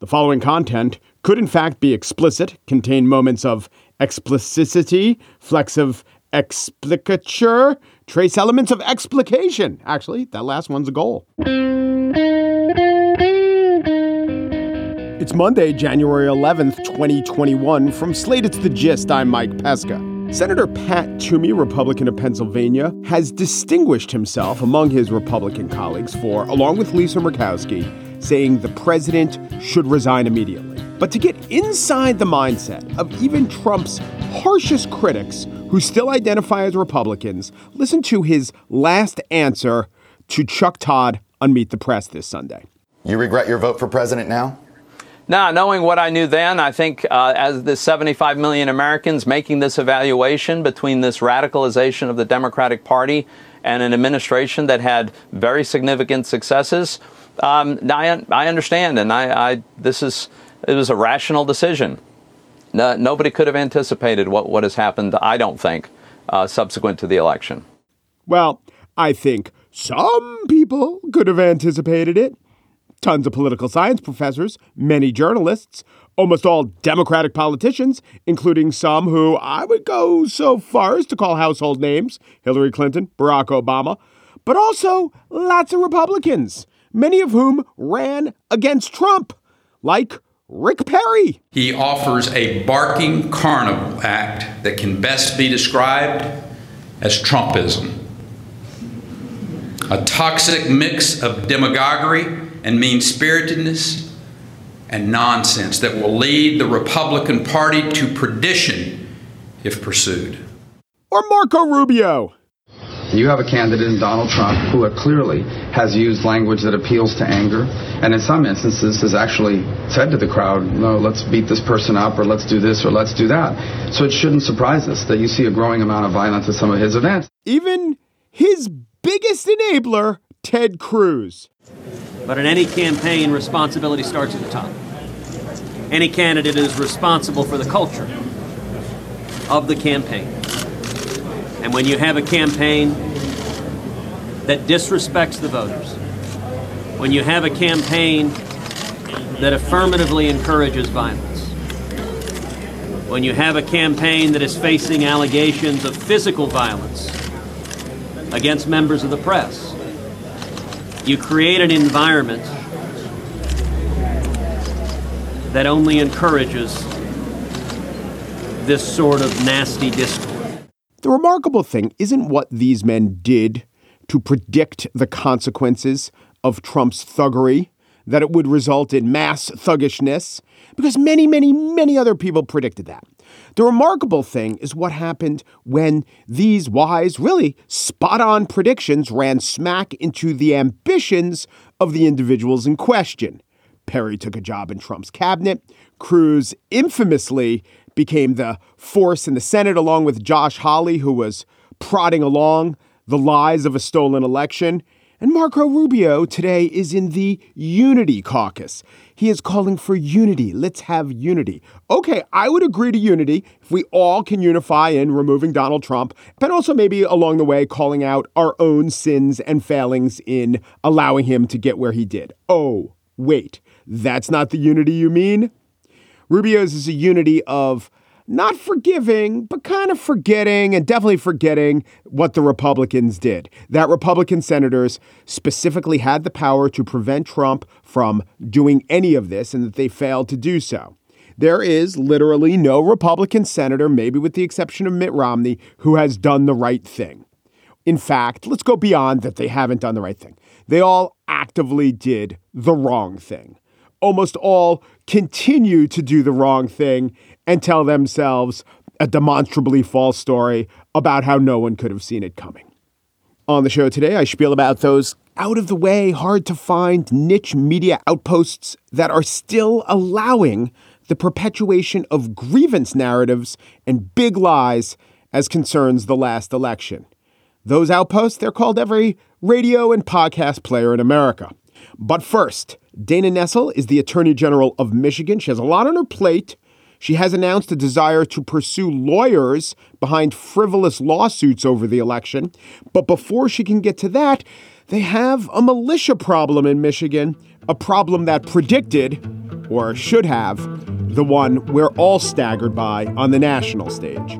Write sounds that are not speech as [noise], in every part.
The following content could, in fact, be explicit, contain moments of explicitity, flecks of explicature, trace elements of explication. Actually, that last one's a goal. It's Monday, January 11th, 2021. From Slate, it's The Gist. I'm Mike Pesca. Senator Pat Toomey, Republican of Pennsylvania, has distinguished himself among his Republican colleagues for, along with Lisa Murkowski, saying the president should resign immediately. But to get inside the mindset of even Trump's harshest critics, who still identify as Republicans, listen to his last answer to Chuck Todd on Meet the Press this Sunday. You regret your vote for president now? Now, knowing what I knew then, I think uh, as the 75 million Americans making this evaluation between this radicalization of the Democratic Party and an administration that had very significant successes, um, I, I, understand, and I, I, this is it was a rational decision. No, nobody could have anticipated what, what has happened. I don't think uh, subsequent to the election. Well, I think some people could have anticipated it tons of political science professors, many journalists, almost all Democratic politicians, including some who I would go so far as to call household names Hillary Clinton, Barack Obama, but also lots of Republicans, many of whom ran against Trump, like Rick Perry. He offers a barking carnival act that can best be described as Trumpism. A toxic mix of demagoguery and mean spiritedness and nonsense that will lead the Republican Party to perdition if pursued. Or Marco Rubio. You have a candidate in Donald Trump who clearly has used language that appeals to anger, and in some instances has actually said to the crowd, no, let's beat this person up, or let's do this, or let's do that. So it shouldn't surprise us that you see a growing amount of violence at some of his events. Even his biggest enabler, Ted Cruz. But in any campaign, responsibility starts at the top. Any candidate is responsible for the culture of the campaign. And when you have a campaign that disrespects the voters, when you have a campaign that affirmatively encourages violence, when you have a campaign that is facing allegations of physical violence against members of the press, you create an environment that only encourages this sort of nasty discourse. The remarkable thing isn't what these men did to predict the consequences of Trump's thuggery, that it would result in mass thuggishness, because many, many, many other people predicted that. The remarkable thing is what happened when these wise, really spot on predictions ran smack into the ambitions of the individuals in question. Perry took a job in Trump's cabinet. Cruz infamously became the force in the Senate, along with Josh Hawley, who was prodding along the lies of a stolen election. And Marco Rubio today is in the Unity Caucus. He is calling for unity. Let's have unity. Okay, I would agree to unity if we all can unify in removing Donald Trump, but also maybe along the way calling out our own sins and failings in allowing him to get where he did. Oh, wait, that's not the unity you mean? Rubio's is a unity of not forgiving, but kind of forgetting and definitely forgetting what the Republicans did. That Republican senators specifically had the power to prevent Trump from doing any of this and that they failed to do so. There is literally no Republican senator, maybe with the exception of Mitt Romney, who has done the right thing. In fact, let's go beyond that they haven't done the right thing. They all actively did the wrong thing. Almost all continue to do the wrong thing and tell themselves a demonstrably false story about how no one could have seen it coming. On the show today, I spiel about those out of the way, hard to find niche media outposts that are still allowing the perpetuation of grievance narratives and big lies as concerns the last election. Those outposts, they're called every radio and podcast player in America. But first, Dana Nessel is the Attorney General of Michigan. She has a lot on her plate. She has announced a desire to pursue lawyers behind frivolous lawsuits over the election. But before she can get to that, they have a militia problem in Michigan, a problem that predicted or should have, the one we're all staggered by on the national stage.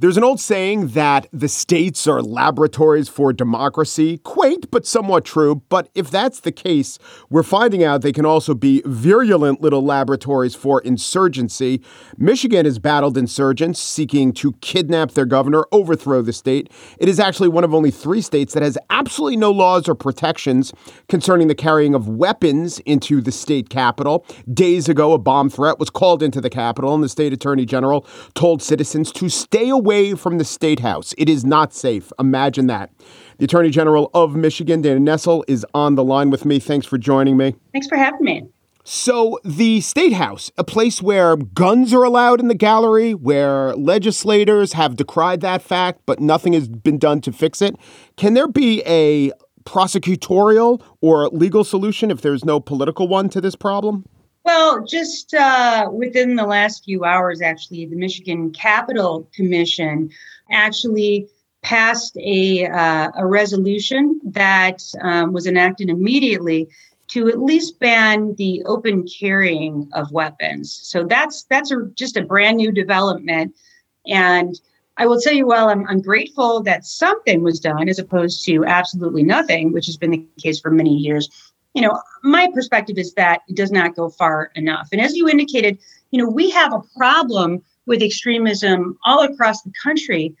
There's an old saying that the states are laboratories for democracy. Quaint, but somewhat true. But if that's the case, we're finding out they can also be virulent little laboratories for insurgency. Michigan has battled insurgents seeking to kidnap their governor, overthrow the state. It is actually one of only three states that has absolutely no laws or protections concerning the carrying of weapons into the state capital. Days ago, a bomb threat was called into the capital, and the state attorney general told citizens to stay away away from the state house. It is not safe. Imagine that. The Attorney General of Michigan, Dana Nessel, is on the line with me. Thanks for joining me. Thanks for having me. So, the State House, a place where guns are allowed in the gallery, where legislators have decried that fact, but nothing has been done to fix it. Can there be a prosecutorial or legal solution if there's no political one to this problem? Well, just uh, within the last few hours, actually, the Michigan Capitol Commission actually passed a, uh, a resolution that um, was enacted immediately to at least ban the open carrying of weapons. So that's that's a, just a brand new development, and I will tell you, well, I'm, I'm grateful that something was done as opposed to absolutely nothing, which has been the case for many years you know, my perspective is that it does not go far enough. And as you indicated, you know, we have a problem with extremism all across the country,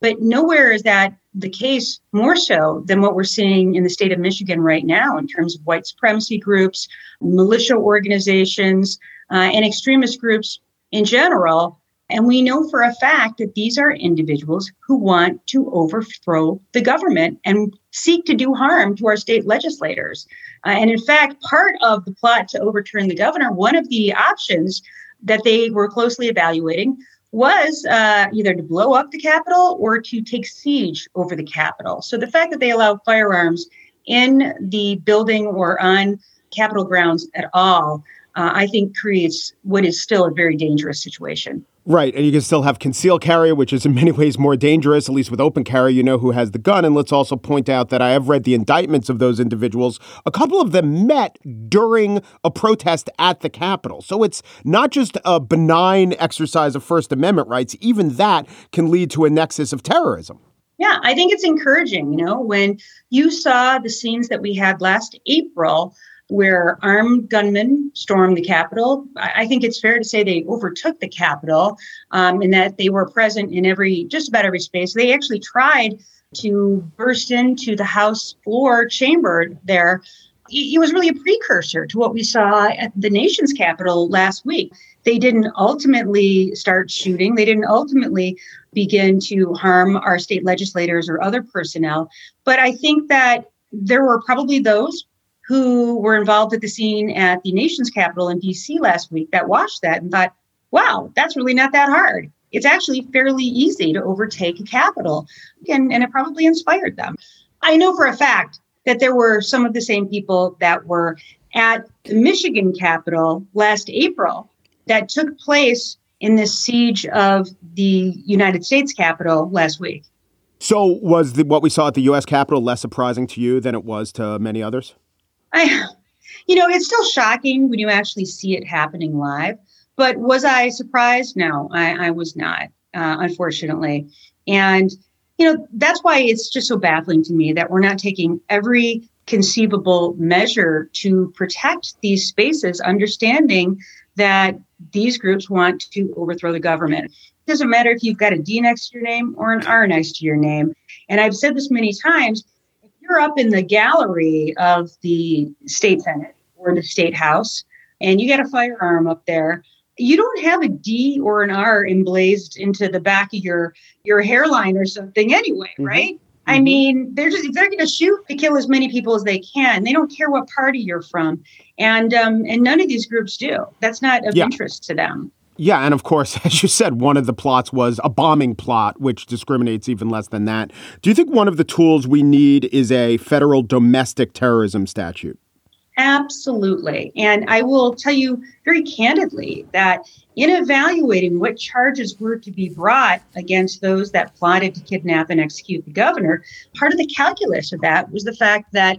but nowhere is that the case more so than what we're seeing in the state of Michigan right now in terms of white supremacy groups, militia organizations, uh, and extremist groups in general and we know for a fact that these are individuals who want to overthrow the government and seek to do harm to our state legislators. Uh, and in fact, part of the plot to overturn the governor, one of the options that they were closely evaluating was uh, either to blow up the Capitol or to take siege over the Capitol. So the fact that they allow firearms in the building or on Capitol grounds at all, uh, I think creates what is still a very dangerous situation. Right, and you can still have concealed carry, which is in many ways more dangerous. At least with open carry, you know who has the gun. And let's also point out that I have read the indictments of those individuals. A couple of them met during a protest at the Capitol. So it's not just a benign exercise of First Amendment rights. Even that can lead to a nexus of terrorism. Yeah, I think it's encouraging. You know, when you saw the scenes that we had last April where armed gunmen stormed the Capitol. I think it's fair to say they overtook the Capitol um, in that they were present in every, just about every space. They actually tried to burst into the House floor chamber there. It was really a precursor to what we saw at the nation's capital last week. They didn't ultimately start shooting. They didn't ultimately begin to harm our state legislators or other personnel. But I think that there were probably those who were involved at the scene at the nation's capital in DC last week that watched that and thought, wow, that's really not that hard. It's actually fairly easy to overtake a capital. And, and it probably inspired them. I know for a fact that there were some of the same people that were at the Michigan Capitol last April that took place in this siege of the United States Capitol last week. So, was the, what we saw at the U.S. Capitol less surprising to you than it was to many others? I, you know, it's still shocking when you actually see it happening live. But was I surprised? No, I, I was not, uh, unfortunately. And, you know, that's why it's just so baffling to me that we're not taking every conceivable measure to protect these spaces, understanding that these groups want to overthrow the government. It doesn't matter if you've got a D next to your name or an R next to your name. And I've said this many times you're up in the gallery of the state senate or the state house and you got a firearm up there you don't have a d or an r emblazed into the back of your your hairline or something anyway mm-hmm. right mm-hmm. i mean they're just they're going to shoot to kill as many people as they can they don't care what party you're from and um and none of these groups do that's not of yeah. interest to them yeah, and of course, [laughs] as you said, one of the plots was a bombing plot, which discriminates even less than that. Do you think one of the tools we need is a federal domestic terrorism statute? Absolutely. And I will tell you very candidly that in evaluating what charges were to be brought against those that plotted to kidnap and execute the governor, part of the calculus of that was the fact that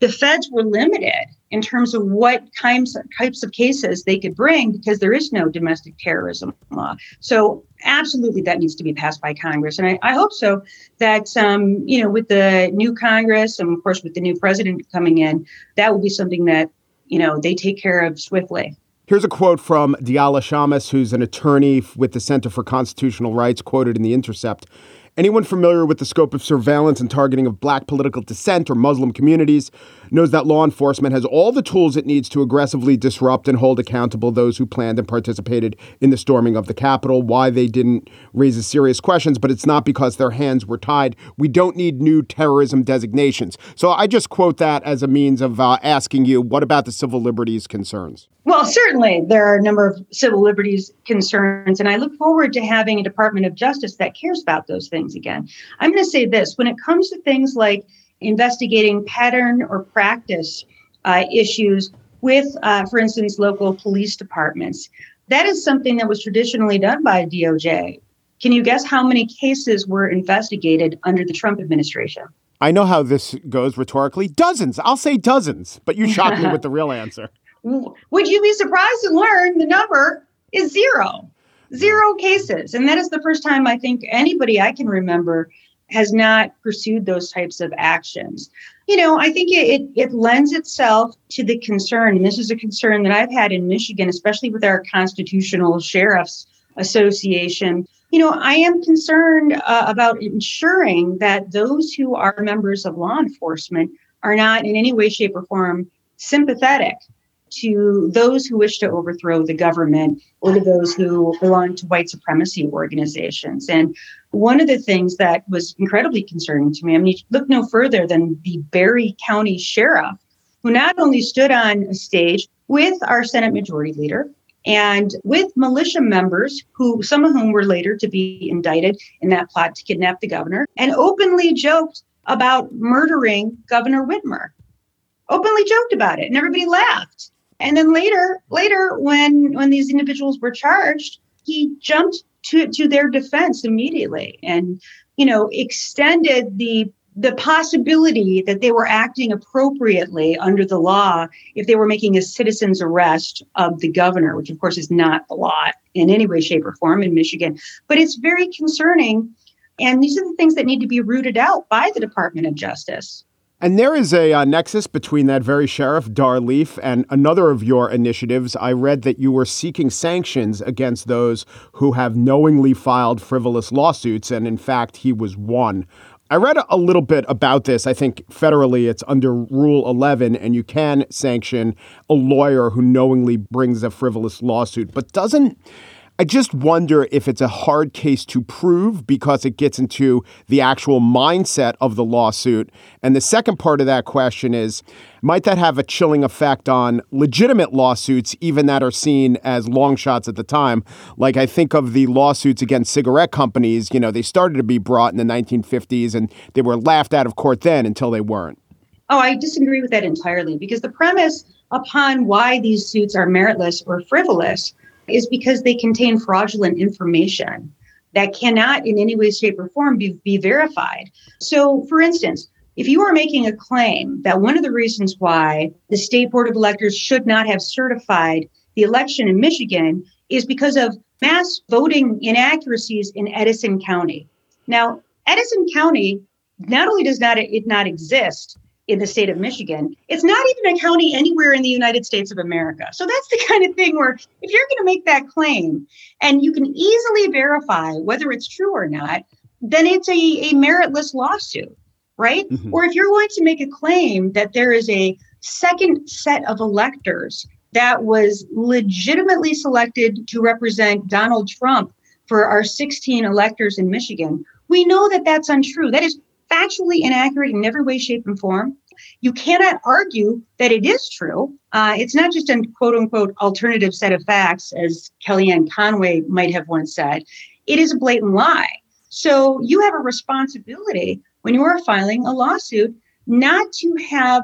the feds were limited in terms of what kinds types of cases they could bring because there is no domestic terrorism law. So absolutely that needs to be passed by Congress. And I, I hope so that um, you know with the new Congress and of course with the new president coming in, that will be something that you know they take care of swiftly. Here's a quote from Diala Shamas, who's an attorney with the Center for Constitutional Rights, quoted in The Intercept. Anyone familiar with the scope of surveillance and targeting of black political dissent or Muslim communities knows that law enforcement has all the tools it needs to aggressively disrupt and hold accountable those who planned and participated in the storming of the Capitol. Why they didn't raises serious questions, but it's not because their hands were tied. We don't need new terrorism designations. So I just quote that as a means of uh, asking you, what about the civil liberties concerns? Well, certainly there are a number of civil liberties concerns, and I look forward to having a Department of Justice that cares about those things again. I'm going to say this when it comes to things like investigating pattern or practice uh, issues with, uh, for instance, local police departments, that is something that was traditionally done by DOJ. Can you guess how many cases were investigated under the Trump administration? I know how this goes rhetorically. Dozens. I'll say dozens, but you shocked me [laughs] with the real answer. Would you be surprised to learn the number is zero? Zero cases. And that is the first time I think anybody I can remember has not pursued those types of actions. You know, I think it, it, it, lends itself to the concern, and this is a concern that I've had in Michigan, especially with our constitutional sheriffs association. You know, I am concerned uh, about ensuring that those who are members of law enforcement are not in any way, shape, or form sympathetic to those who wish to overthrow the government or to those who belong to white supremacy organizations. And one of the things that was incredibly concerning to me, I mean, look no further than the Barry County Sheriff, who not only stood on a stage with our Senate Majority Leader and with militia members, who some of whom were later to be indicted in that plot to kidnap the governor, and openly joked about murdering Governor Whitmer. Openly joked about it, and everybody laughed. And then later, later when when these individuals were charged, he jumped to to their defense immediately and you know extended the the possibility that they were acting appropriately under the law if they were making a citizen's arrest of the governor, which of course is not the law in any way, shape, or form in Michigan. But it's very concerning. And these are the things that need to be rooted out by the Department of Justice. And there is a uh, nexus between that very sheriff, Dar Leaf, and another of your initiatives. I read that you were seeking sanctions against those who have knowingly filed frivolous lawsuits, and in fact, he was one. I read a little bit about this. I think federally it's under Rule 11, and you can sanction a lawyer who knowingly brings a frivolous lawsuit. But doesn't I just wonder if it's a hard case to prove because it gets into the actual mindset of the lawsuit. And the second part of that question is might that have a chilling effect on legitimate lawsuits, even that are seen as long shots at the time? Like I think of the lawsuits against cigarette companies, you know, they started to be brought in the 1950s and they were laughed out of court then until they weren't. Oh, I disagree with that entirely because the premise upon why these suits are meritless or frivolous is because they contain fraudulent information that cannot in any way, shape, or form be, be verified. So, for instance, if you are making a claim that one of the reasons why the state board of electors should not have certified the election in Michigan is because of mass voting inaccuracies in Edison County. Now, Edison County not only does not it not exist in the state of Michigan. It's not even a county anywhere in the United States of America. So that's the [laughs] kind of thing where if you're going to make that claim and you can easily verify whether it's true or not, then it's a, a meritless lawsuit, right? Mm-hmm. Or if you're going to make a claim that there is a second set of electors that was legitimately selected to represent Donald Trump for our 16 electors in Michigan, we know that that's untrue. That is factually inaccurate in every way, shape, and form. You cannot argue that it is true. Uh, it's not just a quote unquote alternative set of facts, as Kellyanne Conway might have once said. It is a blatant lie. So you have a responsibility when you are filing a lawsuit not to have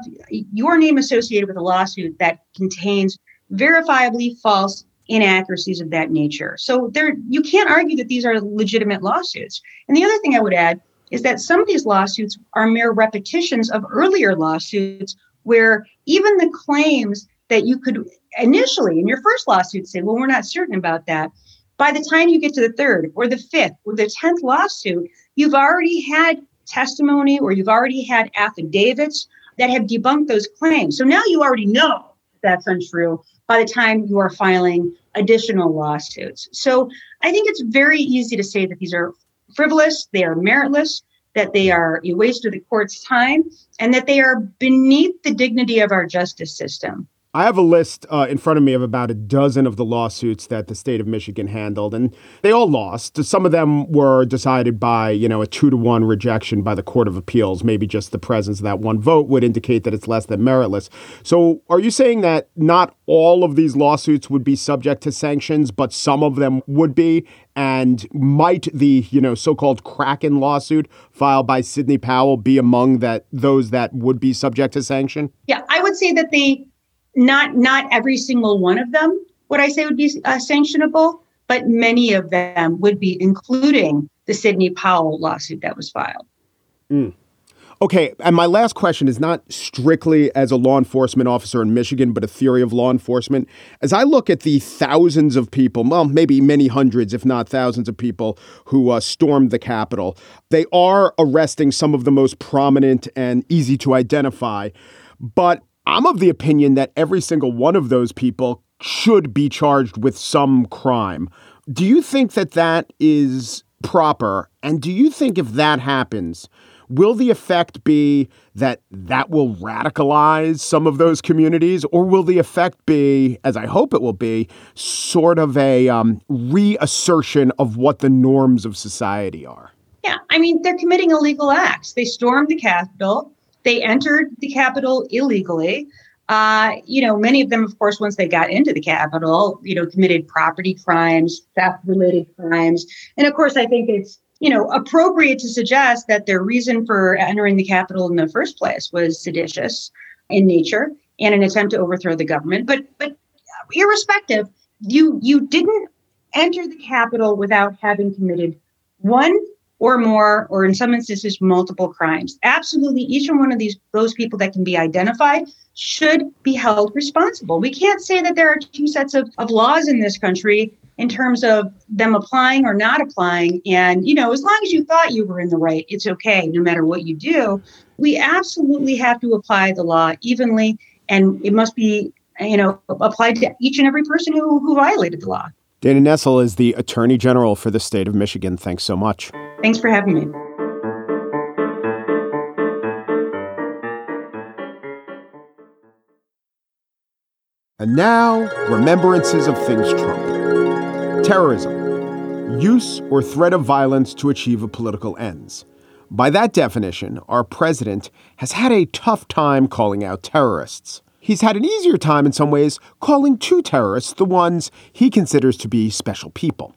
your name associated with a lawsuit that contains verifiably false inaccuracies of that nature. So there you can't argue that these are legitimate lawsuits. And the other thing I would add is that some of these lawsuits are mere repetitions of earlier lawsuits where even the claims that you could initially in your first lawsuit say, well, we're not certain about that. By the time you get to the third or the fifth or the 10th lawsuit, you've already had testimony or you've already had affidavits that have debunked those claims. So now you already know that's untrue by the time you are filing additional lawsuits. So I think it's very easy to say that these are frivolous, they are meritless, that they are a waste of the court's time, and that they are beneath the dignity of our justice system. I have a list uh, in front of me of about a dozen of the lawsuits that the state of Michigan handled, and they all lost. Some of them were decided by, you know, a two to one rejection by the Court of Appeals. Maybe just the presence of that one vote would indicate that it's less than meritless. So, are you saying that not all of these lawsuits would be subject to sanctions, but some of them would be? And might the, you know, so-called Kraken lawsuit filed by Sidney Powell be among that those that would be subject to sanction? Yeah, I would say that they not not every single one of them would I say would be uh, sanctionable, but many of them would be, including the Sidney Powell lawsuit that was filed. Mm. Okay, and my last question is not strictly as a law enforcement officer in Michigan, but a theory of law enforcement. As I look at the thousands of people, well, maybe many hundreds, if not thousands of people who uh, stormed the Capitol, they are arresting some of the most prominent and easy to identify. But I'm of the opinion that every single one of those people should be charged with some crime. Do you think that that is proper? And do you think if that happens, will the effect be that that will radicalize some of those communities? Or will the effect be, as I hope it will be, sort of a um, reassertion of what the norms of society are? Yeah, I mean, they're committing illegal acts. They stormed the Capitol they entered the capital illegally. Uh, you know, many of them, of course, once they got into the capital, you know, committed property crimes, theft related crimes. And of course, I think it's, you know, appropriate to suggest that their reason for entering the capital in the first place was seditious in nature and an attempt to overthrow the government. But, but irrespective, you you didn't enter the capital without having committed one or more, or in some instances, multiple crimes. Absolutely, each and one of these those people that can be identified should be held responsible. We can't say that there are two sets of, of laws in this country in terms of them applying or not applying. And, you know, as long as you thought you were in the right, it's okay, no matter what you do. We absolutely have to apply the law evenly, and it must be, you know, applied to each and every person who, who violated the law. Dana Nessel is the Attorney General for the state of Michigan. Thanks so much. Thanks for having me. And now, remembrances of things Trump. Terrorism. Use or threat of violence to achieve a political ends. By that definition, our president has had a tough time calling out terrorists. He's had an easier time in some ways calling two terrorists the ones he considers to be special people.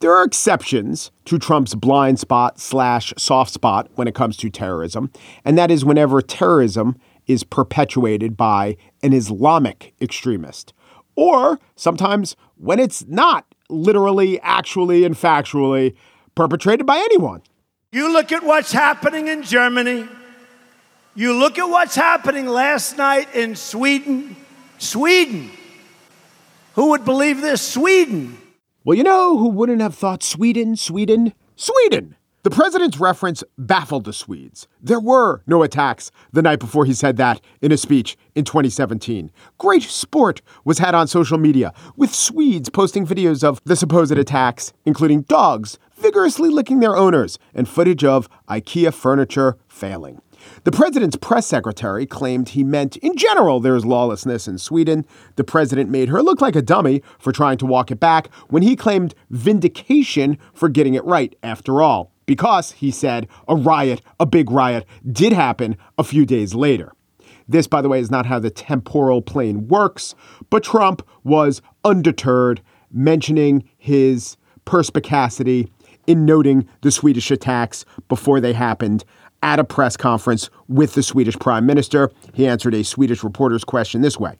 There are exceptions to Trump's blind spot slash soft spot when it comes to terrorism, and that is whenever terrorism is perpetuated by an Islamic extremist, or sometimes when it's not literally, actually, and factually perpetrated by anyone. You look at what's happening in Germany. You look at what's happening last night in Sweden. Sweden. Who would believe this? Sweden. Well, you know who wouldn't have thought Sweden, Sweden, Sweden? The president's reference baffled the Swedes. There were no attacks the night before he said that in a speech in 2017. Great sport was had on social media, with Swedes posting videos of the supposed attacks, including dogs vigorously licking their owners and footage of IKEA furniture failing. The president's press secretary claimed he meant in general there is lawlessness in Sweden. The president made her look like a dummy for trying to walk it back when he claimed vindication for getting it right after all. Because, he said, a riot, a big riot, did happen a few days later. This, by the way, is not how the temporal plane works, but Trump was undeterred, mentioning his perspicacity in noting the Swedish attacks before they happened at a press conference with the Swedish prime minister. He answered a Swedish reporter's question this way.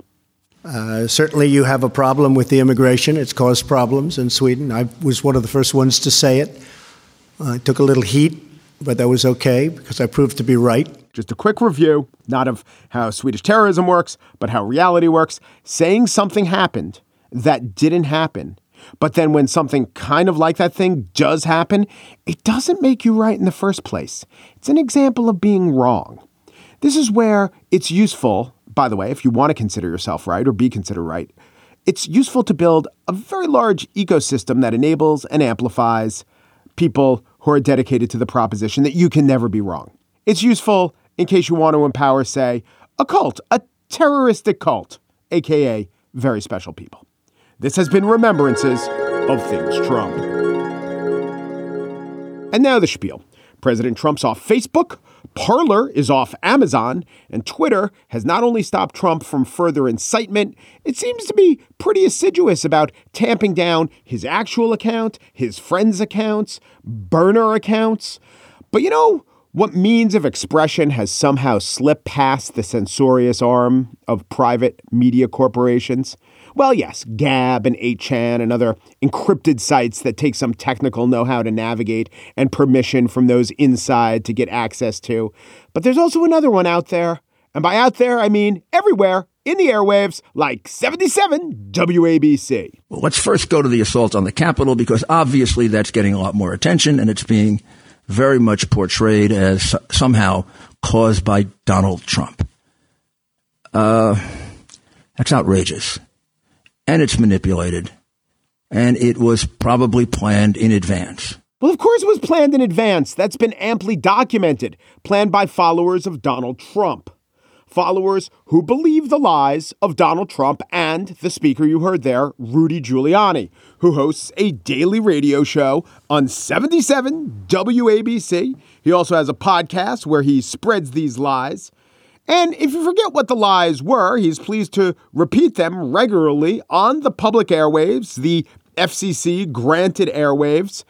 Uh, certainly, you have a problem with the immigration. It's caused problems in Sweden. I was one of the first ones to say it. I took a little heat, but that was okay because I proved to be right. Just a quick review, not of how Swedish terrorism works, but how reality works. Saying something happened that didn't happen. But then when something kind of like that thing does happen, it doesn't make you right in the first place. It's an example of being wrong. This is where it's useful, by the way, if you want to consider yourself right or be considered right, it's useful to build a very large ecosystem that enables and amplifies people who are dedicated to the proposition that you can never be wrong. It's useful in case you want to empower, say, a cult, a terroristic cult, aka very special people. This has been Remembrances of Things Trump. And now the spiel. President Trump's off Facebook, Parler is off Amazon, and Twitter has not only stopped Trump from further incitement, it seems to be pretty assiduous about tamping down his actual account, his friends' accounts, burner accounts. But you know, what means of expression has somehow slipped past the censorious arm of private media corporations? Well, yes, Gab and 8chan and other encrypted sites that take some technical know how to navigate and permission from those inside to get access to. But there's also another one out there. And by out there, I mean everywhere in the airwaves, like 77 WABC. Well, let's first go to the assault on the Capitol because obviously that's getting a lot more attention and it's being very much portrayed as somehow caused by Donald Trump. Uh, that's outrageous and it's manipulated, and it was probably planned in advance. Well, of course, it was planned in advance. That's been amply documented, planned by followers of Donald Trump. Followers who believe the lies of Donald Trump and the speaker you heard there, Rudy Giuliani, who hosts a daily radio show on 77 WABC. He also has a podcast where he spreads these lies. And if you forget what the lies were, he's pleased to repeat them regularly on the public airwaves, the FCC granted airwaves.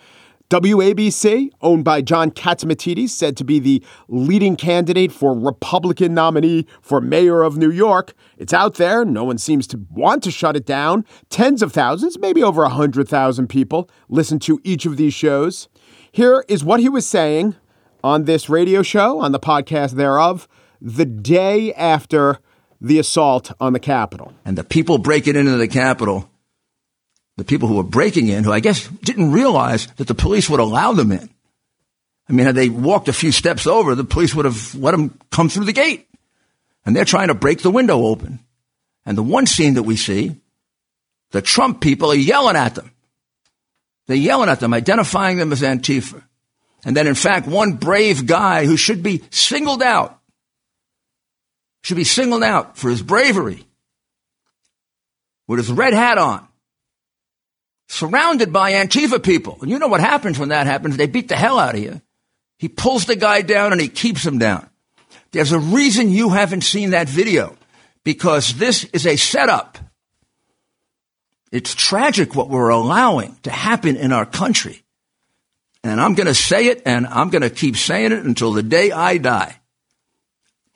WABC, owned by John Catsimatidis, said to be the leading candidate for Republican nominee for mayor of New York. It's out there. No one seems to want to shut it down. Tens of thousands, maybe over 100,000 people listen to each of these shows. Here is what he was saying on this radio show, on the podcast thereof the day after the assault on the Capitol. And the people breaking into the Capitol, the people who were breaking in, who I guess didn't realize that the police would allow them in. I mean, had they walked a few steps over, the police would have let them come through the gate. And they're trying to break the window open. And the one scene that we see, the Trump people are yelling at them. They're yelling at them, identifying them as Antifa. And then, in fact, one brave guy who should be singled out should be singled out for his bravery with his red hat on, surrounded by Antifa people. And you know what happens when that happens? They beat the hell out of you. He pulls the guy down and he keeps him down. There's a reason you haven't seen that video because this is a setup. It's tragic what we're allowing to happen in our country. And I'm going to say it and I'm going to keep saying it until the day I die.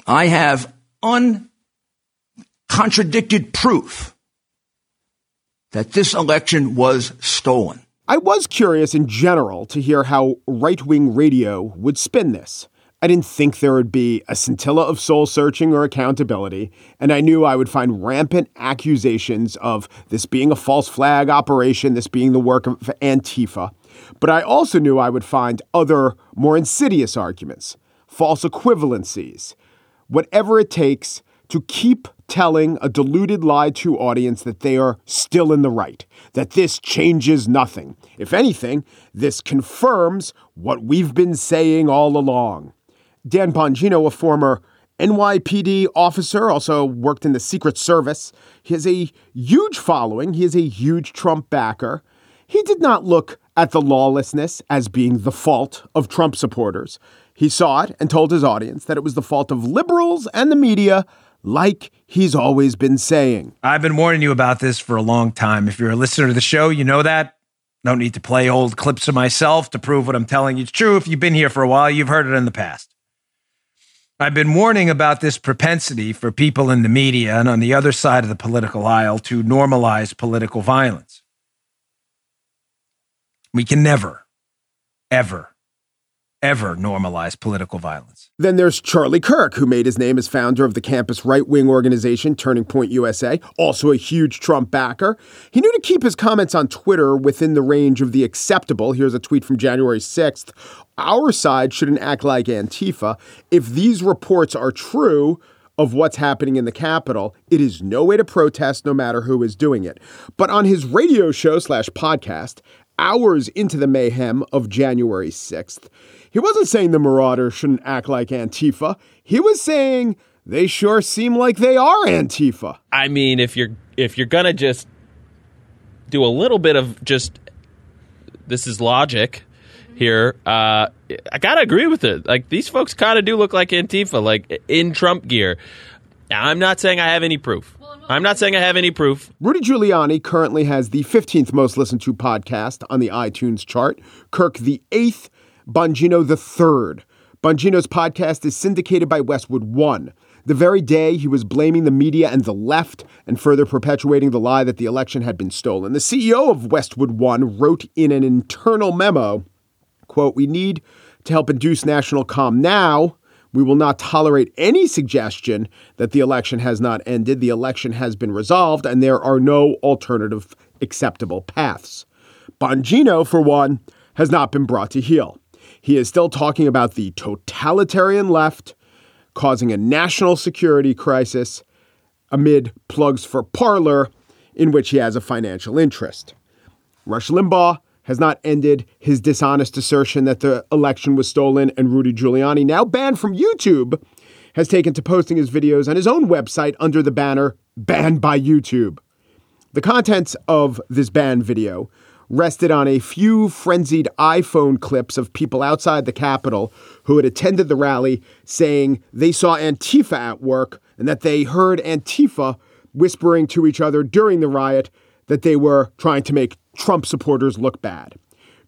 I have uncontradicted proof that this election was stolen. I was curious in general to hear how right wing radio would spin this. I didn't think there would be a scintilla of soul searching or accountability, and I knew I would find rampant accusations of this being a false flag operation, this being the work of Antifa. But I also knew I would find other, more insidious arguments, false equivalencies, whatever it takes to keep telling a deluded lie to audience that they are still in the right, that this changes nothing. If anything, this confirms what we've been saying all along. Dan Bongino, a former NYPD officer, also worked in the Secret Service. He has a huge following. He is a huge Trump backer. He did not look at the lawlessness as being the fault of Trump supporters. He saw it and told his audience that it was the fault of liberals and the media, like he's always been saying. I've been warning you about this for a long time. If you're a listener to the show, you know that. Don't need to play old clips of myself to prove what I'm telling you is true. If you've been here for a while, you've heard it in the past. I've been warning about this propensity for people in the media and on the other side of the political aisle to normalize political violence. We can never, ever ever normalize political violence. Then there's Charlie Kirk, who made his name as founder of the campus right wing organization Turning Point USA, also a huge Trump backer. He knew to keep his comments on Twitter within the range of the acceptable. Here's a tweet from January 6th. Our side shouldn't act like Antifa. If these reports are true, of what's happening in the Capitol, it is no way to protest no matter who is doing it. But on his radio show slash podcast, hours into the mayhem of January 6th, he wasn't saying the Marauders shouldn't act like Antifa. He was saying they sure seem like they are Antifa. I mean, if you're if you're gonna just do a little bit of just this is logic here, uh, I gotta agree with it. Like these folks kind of do look like Antifa, like in Trump gear. I'm not saying I have any proof. I'm not saying I have any proof. Rudy Giuliani currently has the 15th most listened to podcast on the iTunes chart. Kirk, the eighth Bongino III. Bongino's podcast is syndicated by Westwood One. The very day he was blaming the media and the left and further perpetuating the lie that the election had been stolen. The CEO of Westwood One wrote in an internal memo, quote, "We need to help induce national calm now. We will not tolerate any suggestion that the election has not ended. The election has been resolved and there are no alternative acceptable paths." Bongino, for one, has not been brought to heel. He is still talking about the totalitarian left causing a national security crisis amid plugs for Parler, in which he has a financial interest. Rush Limbaugh has not ended his dishonest assertion that the election was stolen, and Rudy Giuliani, now banned from YouTube, has taken to posting his videos on his own website under the banner Banned by YouTube. The contents of this banned video rested on a few frenzied iPhone clips of people outside the Capitol who had attended the rally saying they saw Antifa at work and that they heard Antifa whispering to each other during the riot that they were trying to make Trump supporters look bad.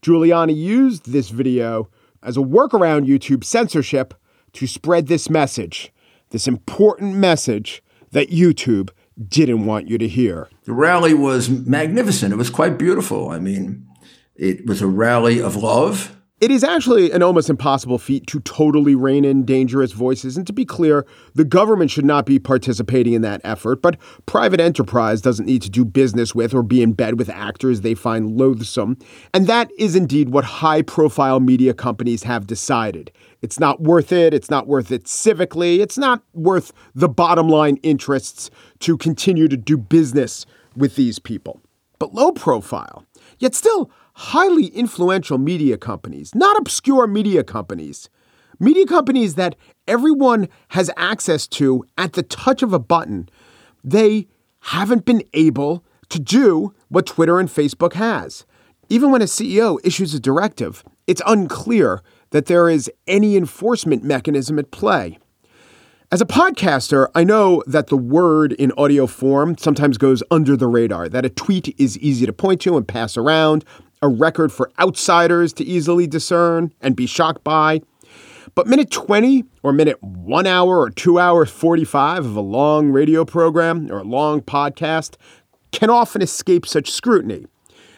Giuliani used this video as a workaround YouTube censorship to spread this message, this important message that YouTube didn't want you to hear. The rally was magnificent. It was quite beautiful. I mean, it was a rally of love. It is actually an almost impossible feat to totally rein in dangerous voices. And to be clear, the government should not be participating in that effort, but private enterprise doesn't need to do business with or be in bed with actors they find loathsome. And that is indeed what high profile media companies have decided. It's not worth it. It's not worth it civically. It's not worth the bottom line interests to continue to do business with these people. But low profile, yet still highly influential media companies, not obscure media companies, media companies that everyone has access to at the touch of a button, they haven't been able to do what Twitter and Facebook has. Even when a CEO issues a directive, it's unclear that there is any enforcement mechanism at play. As a podcaster, I know that the word in audio form sometimes goes under the radar, that a tweet is easy to point to and pass around, a record for outsiders to easily discern and be shocked by. But minute 20 or minute 1 hour or 2 hours 45 of a long radio program or a long podcast can often escape such scrutiny.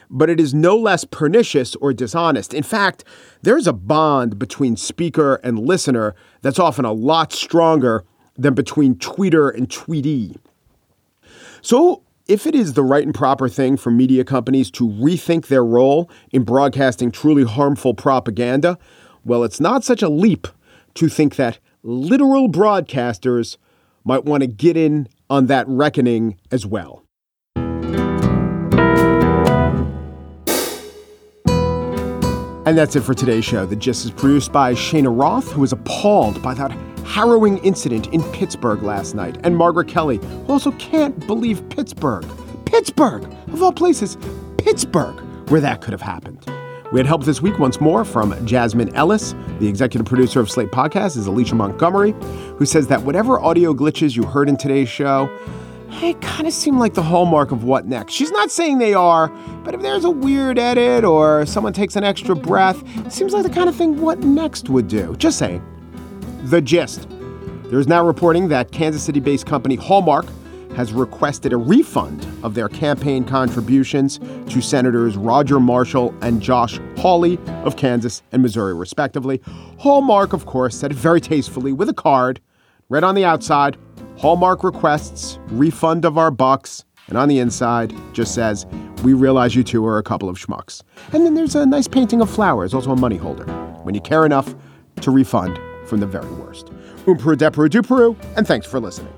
But it is no less pernicious or dishonest. In fact, there's a bond between speaker and listener that's often a lot stronger than between tweeter and tweetee. So, if it is the right and proper thing for media companies to rethink their role in broadcasting truly harmful propaganda, well, it's not such a leap to think that literal broadcasters might want to get in on that reckoning as well. And that's it for today's show. The Gist is produced by Cheyna Roth, who was appalled by that harrowing incident in Pittsburgh last night, and Margaret Kelley, who also can't believe Pittsburgh. Pittsburgh! Of all places, Pittsburgh, where that could have happened. We had help this week once more from Jasmine Ellis. The executive producer of Slate Podcast is Alicia Montgomery, who says that whatever audio glitches you heard in today's show, they kind of seem like the hallmark of what next. She's not saying they are, but if there's a weird edit or someone takes an extra breath, it seems like the kind of thing what next would do. Just saying. The gist. There's now reporting that Kansas City based company Hallmark has requested a refund of their campaign contributions to Senators Roger Marshall and Josh Hawley of Kansas and Missouri, respectively. Hallmark, of course, said it very tastefully with a card, read on the outside Hallmark requests refund of our bucks. And on the inside, just says, We realize you two are a couple of schmucks. And then there's a nice painting of flowers, also a money holder, when you care enough to refund from the very worst. Umperu, Deperu, Duperu, and thanks for listening.